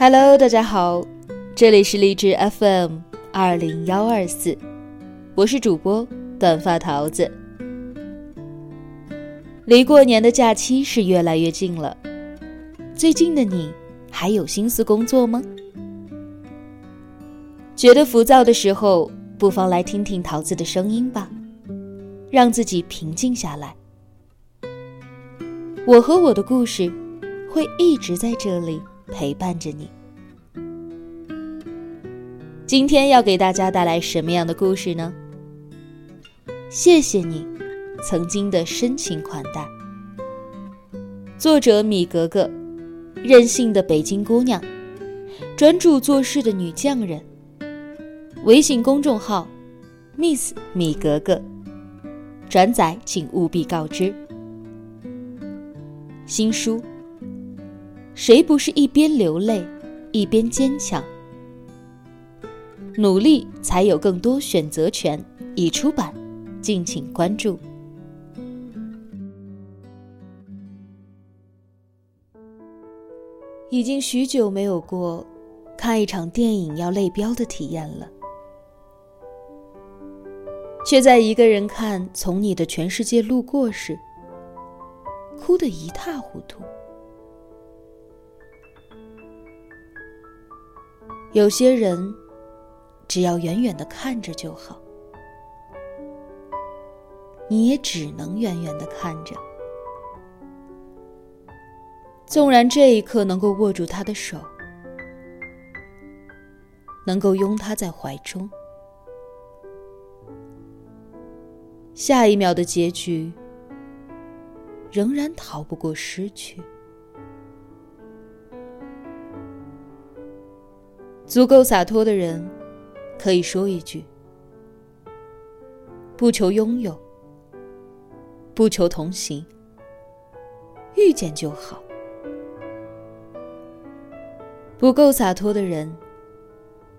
Hello，大家好，这里是励志 FM 二零幺二四，我是主播短发桃子。离过年的假期是越来越近了，最近的你还有心思工作吗？觉得浮躁的时候，不妨来听听桃子的声音吧，让自己平静下来。我和我的故事会一直在这里陪伴着你。今天要给大家带来什么样的故事呢？谢谢你曾经的深情款待。作者米格格，任性的北京姑娘，专注做事的女匠人。微信公众号：Miss 米格格，转载请务必告知。新书：谁不是一边流泪一边坚强？努力才有更多选择权。已出版，敬请关注。已经许久没有过看一场电影要泪飙的体验了，却在一个人看《从你的全世界路过》时，哭得一塌糊涂。有些人。只要远远的看着就好，你也只能远远的看着。纵然这一刻能够握住他的手，能够拥他在怀中，下一秒的结局仍然逃不过失去。足够洒脱的人。可以说一句：不求拥有，不求同行，遇见就好。不够洒脱的人，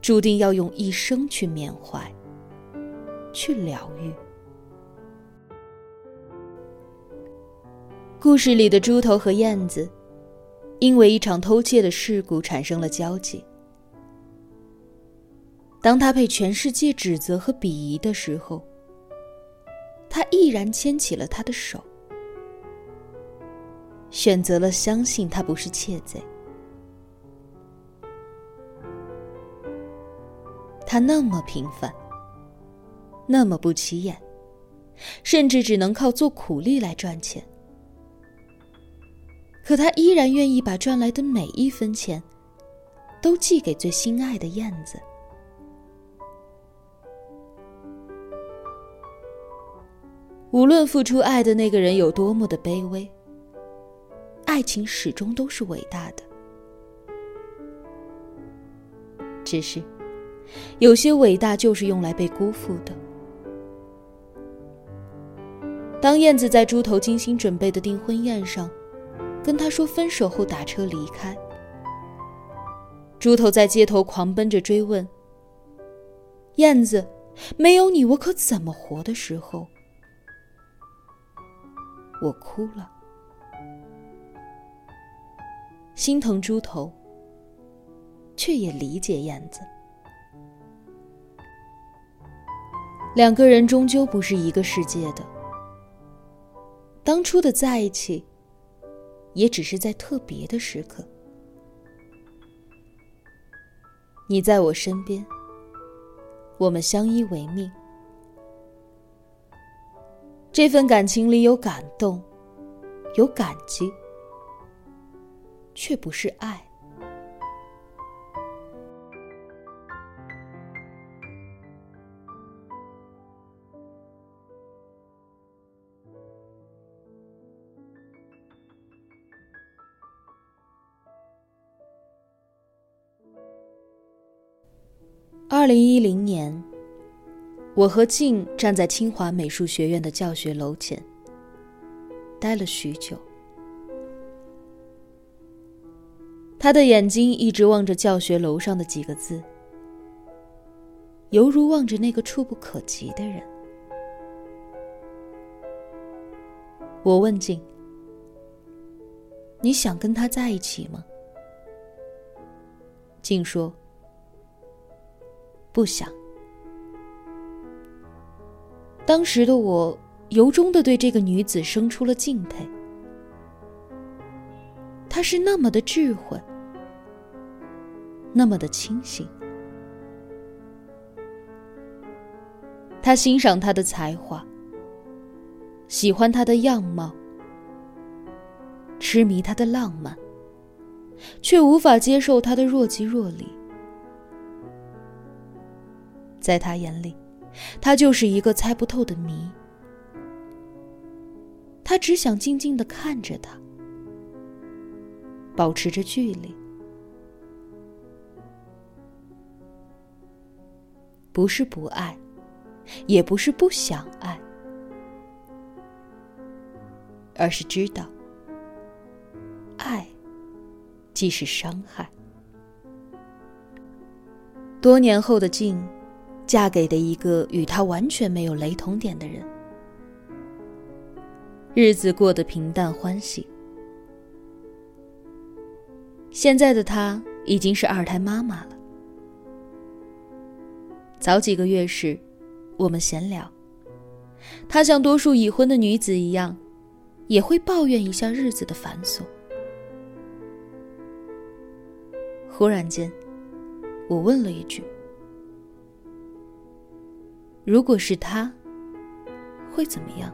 注定要用一生去缅怀，去疗愈。故事里的猪头和燕子，因为一场偷窃的事故产生了交集。当他被全世界指责和鄙夷的时候，他毅然牵起了他的手，选择了相信他不是窃贼。他那么平凡，那么不起眼，甚至只能靠做苦力来赚钱。可他依然愿意把赚来的每一分钱，都寄给最心爱的燕子。无论付出爱的那个人有多么的卑微，爱情始终都是伟大的。只是，有些伟大就是用来被辜负的。当燕子在猪头精心准备的订婚宴上，跟他说分手后打车离开，猪头在街头狂奔着追问：“燕子，没有你我可怎么活？”的时候。我哭了，心疼猪头，却也理解燕子。两个人终究不是一个世界的，当初的在一起，也只是在特别的时刻。你在我身边，我们相依为命。这份感情里有感动，有感激，却不是爱。二零一零年。我和静站在清华美术学院的教学楼前，待了许久。他的眼睛一直望着教学楼上的几个字，犹如望着那个触不可及的人。我问静：“你想跟他在一起吗？”静说：“不想。”当时的我由衷的对这个女子生出了敬佩。她是那么的智慧，那么的清醒。他欣赏她的才华，喜欢她的样貌，痴迷她的浪漫，却无法接受她的若即若离。在他眼里。他就是一个猜不透的谜，他只想静静的看着他，保持着距离，不是不爱，也不是不想爱，而是知道，爱即是伤害。多年后的静。嫁给的一个与他完全没有雷同点的人，日子过得平淡欢喜。现在的她已经是二胎妈妈了。早几个月时，我们闲聊，她像多数已婚的女子一样，也会抱怨一下日子的繁琐。忽然间，我问了一句。如果是他，会怎么样？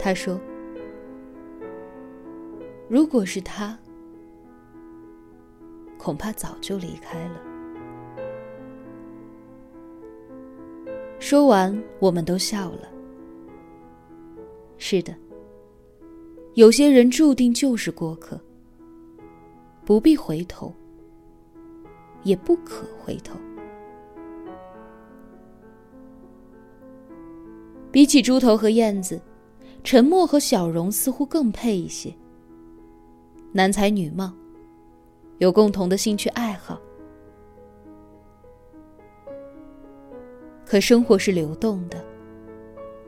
他说：“如果是他，恐怕早就离开了。”说完，我们都笑了。是的，有些人注定就是过客，不必回头，也不可回头。比起猪头和燕子，沉默和小荣似乎更配一些。男才女貌，有共同的兴趣爱好。可生活是流动的，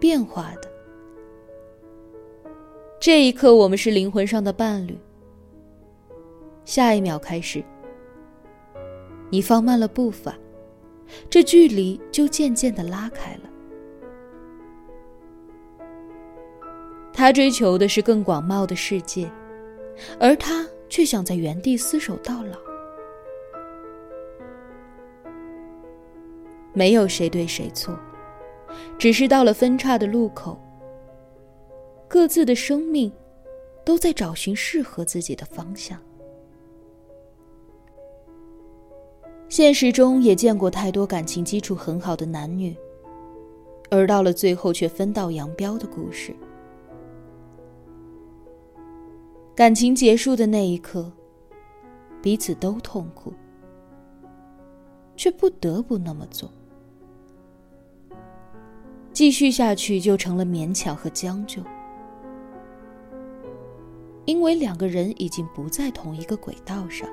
变化的。这一刻，我们是灵魂上的伴侣。下一秒开始，你放慢了步伐，这距离就渐渐的拉开了。他追求的是更广袤的世界，而他却想在原地厮守到老。没有谁对谁错，只是到了分岔的路口，各自的生命都在找寻适合自己的方向。现实中也见过太多感情基础很好的男女，而到了最后却分道扬镳的故事。感情结束的那一刻，彼此都痛苦，却不得不那么做。继续下去就成了勉强和将就，因为两个人已经不在同一个轨道上。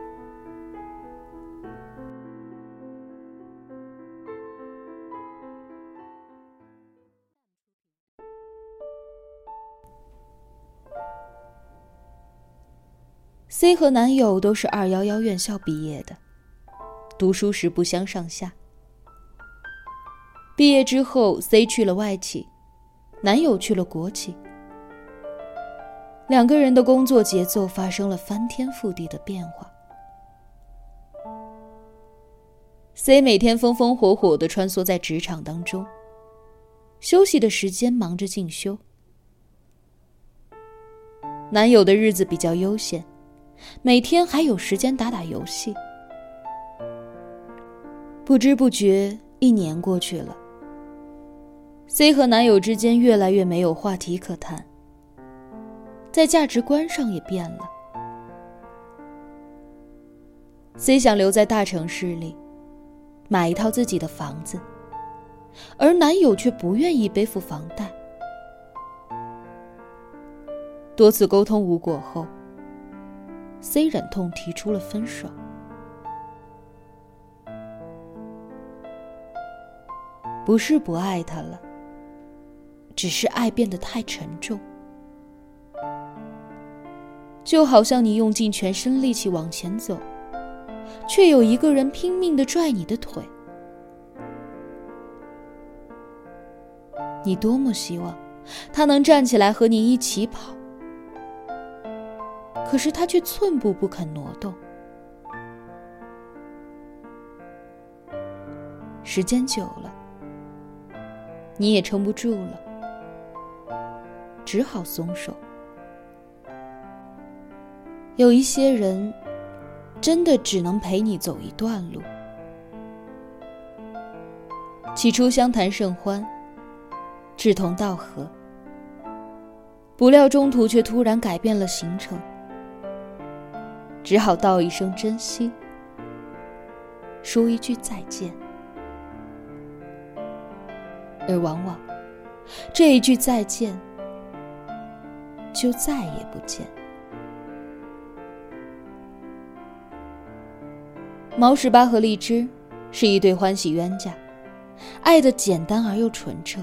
C 和男友都是二幺幺院校毕业的，读书时不相上下。毕业之后，C 去了外企，男友去了国企，两个人的工作节奏发生了翻天覆地的变化。C 每天风风火火的穿梭在职场当中，休息的时间忙着进修。男友的日子比较悠闲。每天还有时间打打游戏，不知不觉一年过去了。C 和男友之间越来越没有话题可谈，在价值观上也变了。C 想留在大城市里，买一套自己的房子，而男友却不愿意背负房贷。多次沟通无果后。C 忍痛提出了分手，不是不爱他了，只是爱变得太沉重。就好像你用尽全身力气往前走，却有一个人拼命的拽你的腿。你多么希望他能站起来和你一起跑，可是他却寸步不肯挪动。时间久了，你也撑不住了，只好松手。有一些人，真的只能陪你走一段路。起初相谈甚欢，志同道合，不料中途却突然改变了行程，只好道一声珍惜，说一句再见。而往往，这一句再见，就再也不见。毛十八和荔枝是一对欢喜冤家，爱的简单而又纯澈。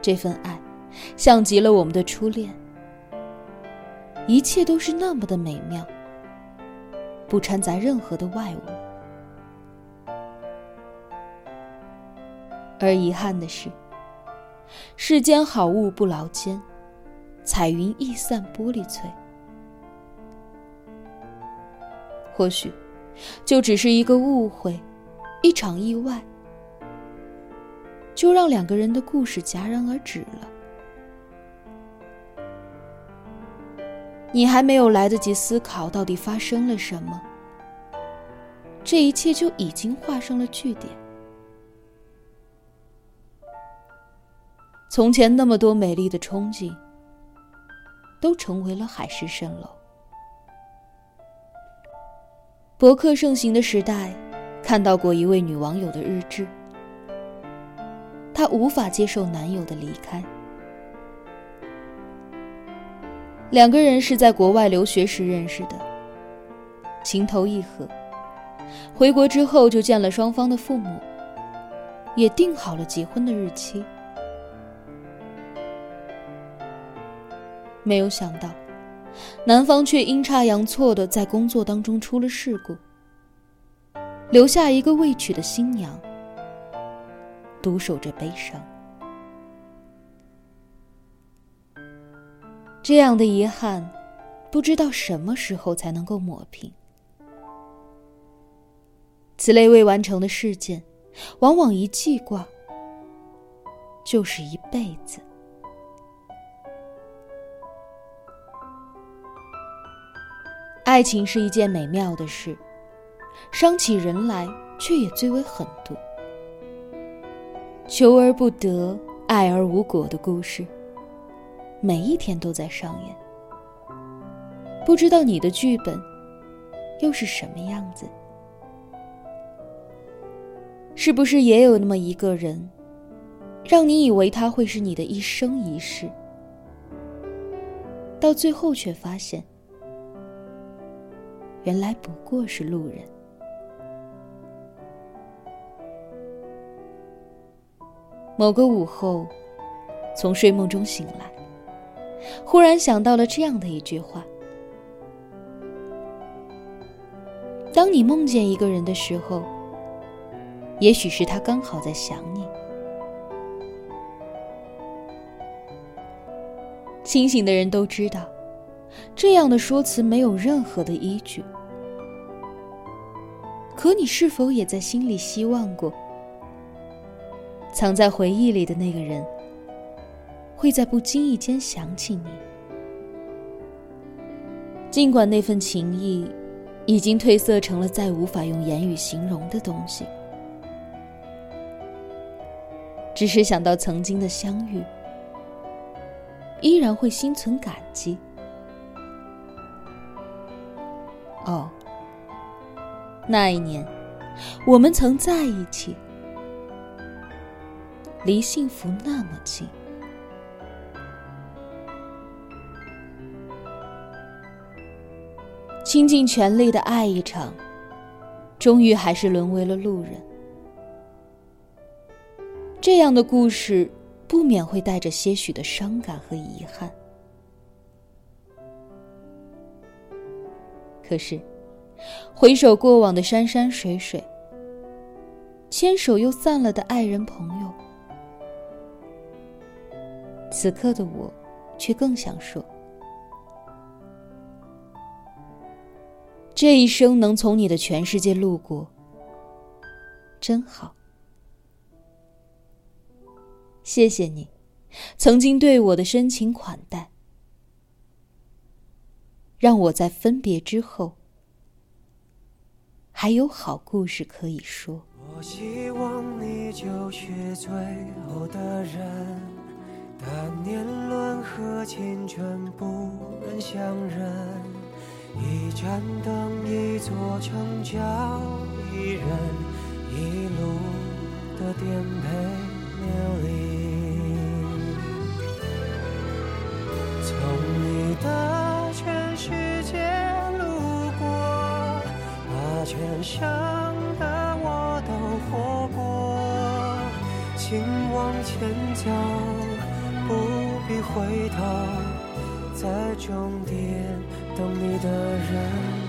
这份爱，像极了我们的初恋，一切都是那么的美妙，不掺杂任何的外物。而遗憾的是，世间好物不劳煎，彩云易散玻璃脆。或许，就只是一个误会，一场意外，就让两个人的故事戛然而止了。你还没有来得及思考到底发生了什么，这一切就已经画上了句点。从前那么多美丽的憧憬，都成为了海市蜃楼。博客盛行的时代，看到过一位女网友的日志。她无法接受男友的离开。两个人是在国外留学时认识的，情投意合。回国之后就见了双方的父母，也定好了结婚的日期。没有想到。男方却阴差阳错的在工作当中出了事故，留下一个未娶的新娘，独守着悲伤。这样的遗憾，不知道什么时候才能够抹平。此类未完成的事件，往往一记挂，就是一辈子。爱情是一件美妙的事，伤起人来却也最为狠毒。求而不得，爱而无果的故事，每一天都在上演。不知道你的剧本又是什么样子？是不是也有那么一个人，让你以为他会是你的一生一世，到最后却发现。原来不过是路人。某个午后，从睡梦中醒来，忽然想到了这样的一句话：当你梦见一个人的时候，也许是他刚好在想你。清醒的人都知道。这样的说辞没有任何的依据，可你是否也在心里希望过，藏在回忆里的那个人，会在不经意间想起你？尽管那份情谊，已经褪色成了再无法用言语形容的东西，只是想到曾经的相遇，依然会心存感激。哦，那一年，我们曾在一起，离幸福那么近。倾尽全力的爱一场，终于还是沦为了路人。这样的故事不免会带着些许的伤感和遗憾。可是回首过往的山山水水，牵手又散了的爱人朋友。此刻的我却更想说。这一生能从你的全世界路过，真好。谢谢你，曾经对我的深情款待。让我在分别之后，还有好故事可以说。我希望你就是最后的人，但年轮和青春不忍相认。一盏灯，一座城，叫一人，一路的颠沛流离。从你的全。世界路过，把全盛的我都活过。请往前走，不必回头，在终点等你的人。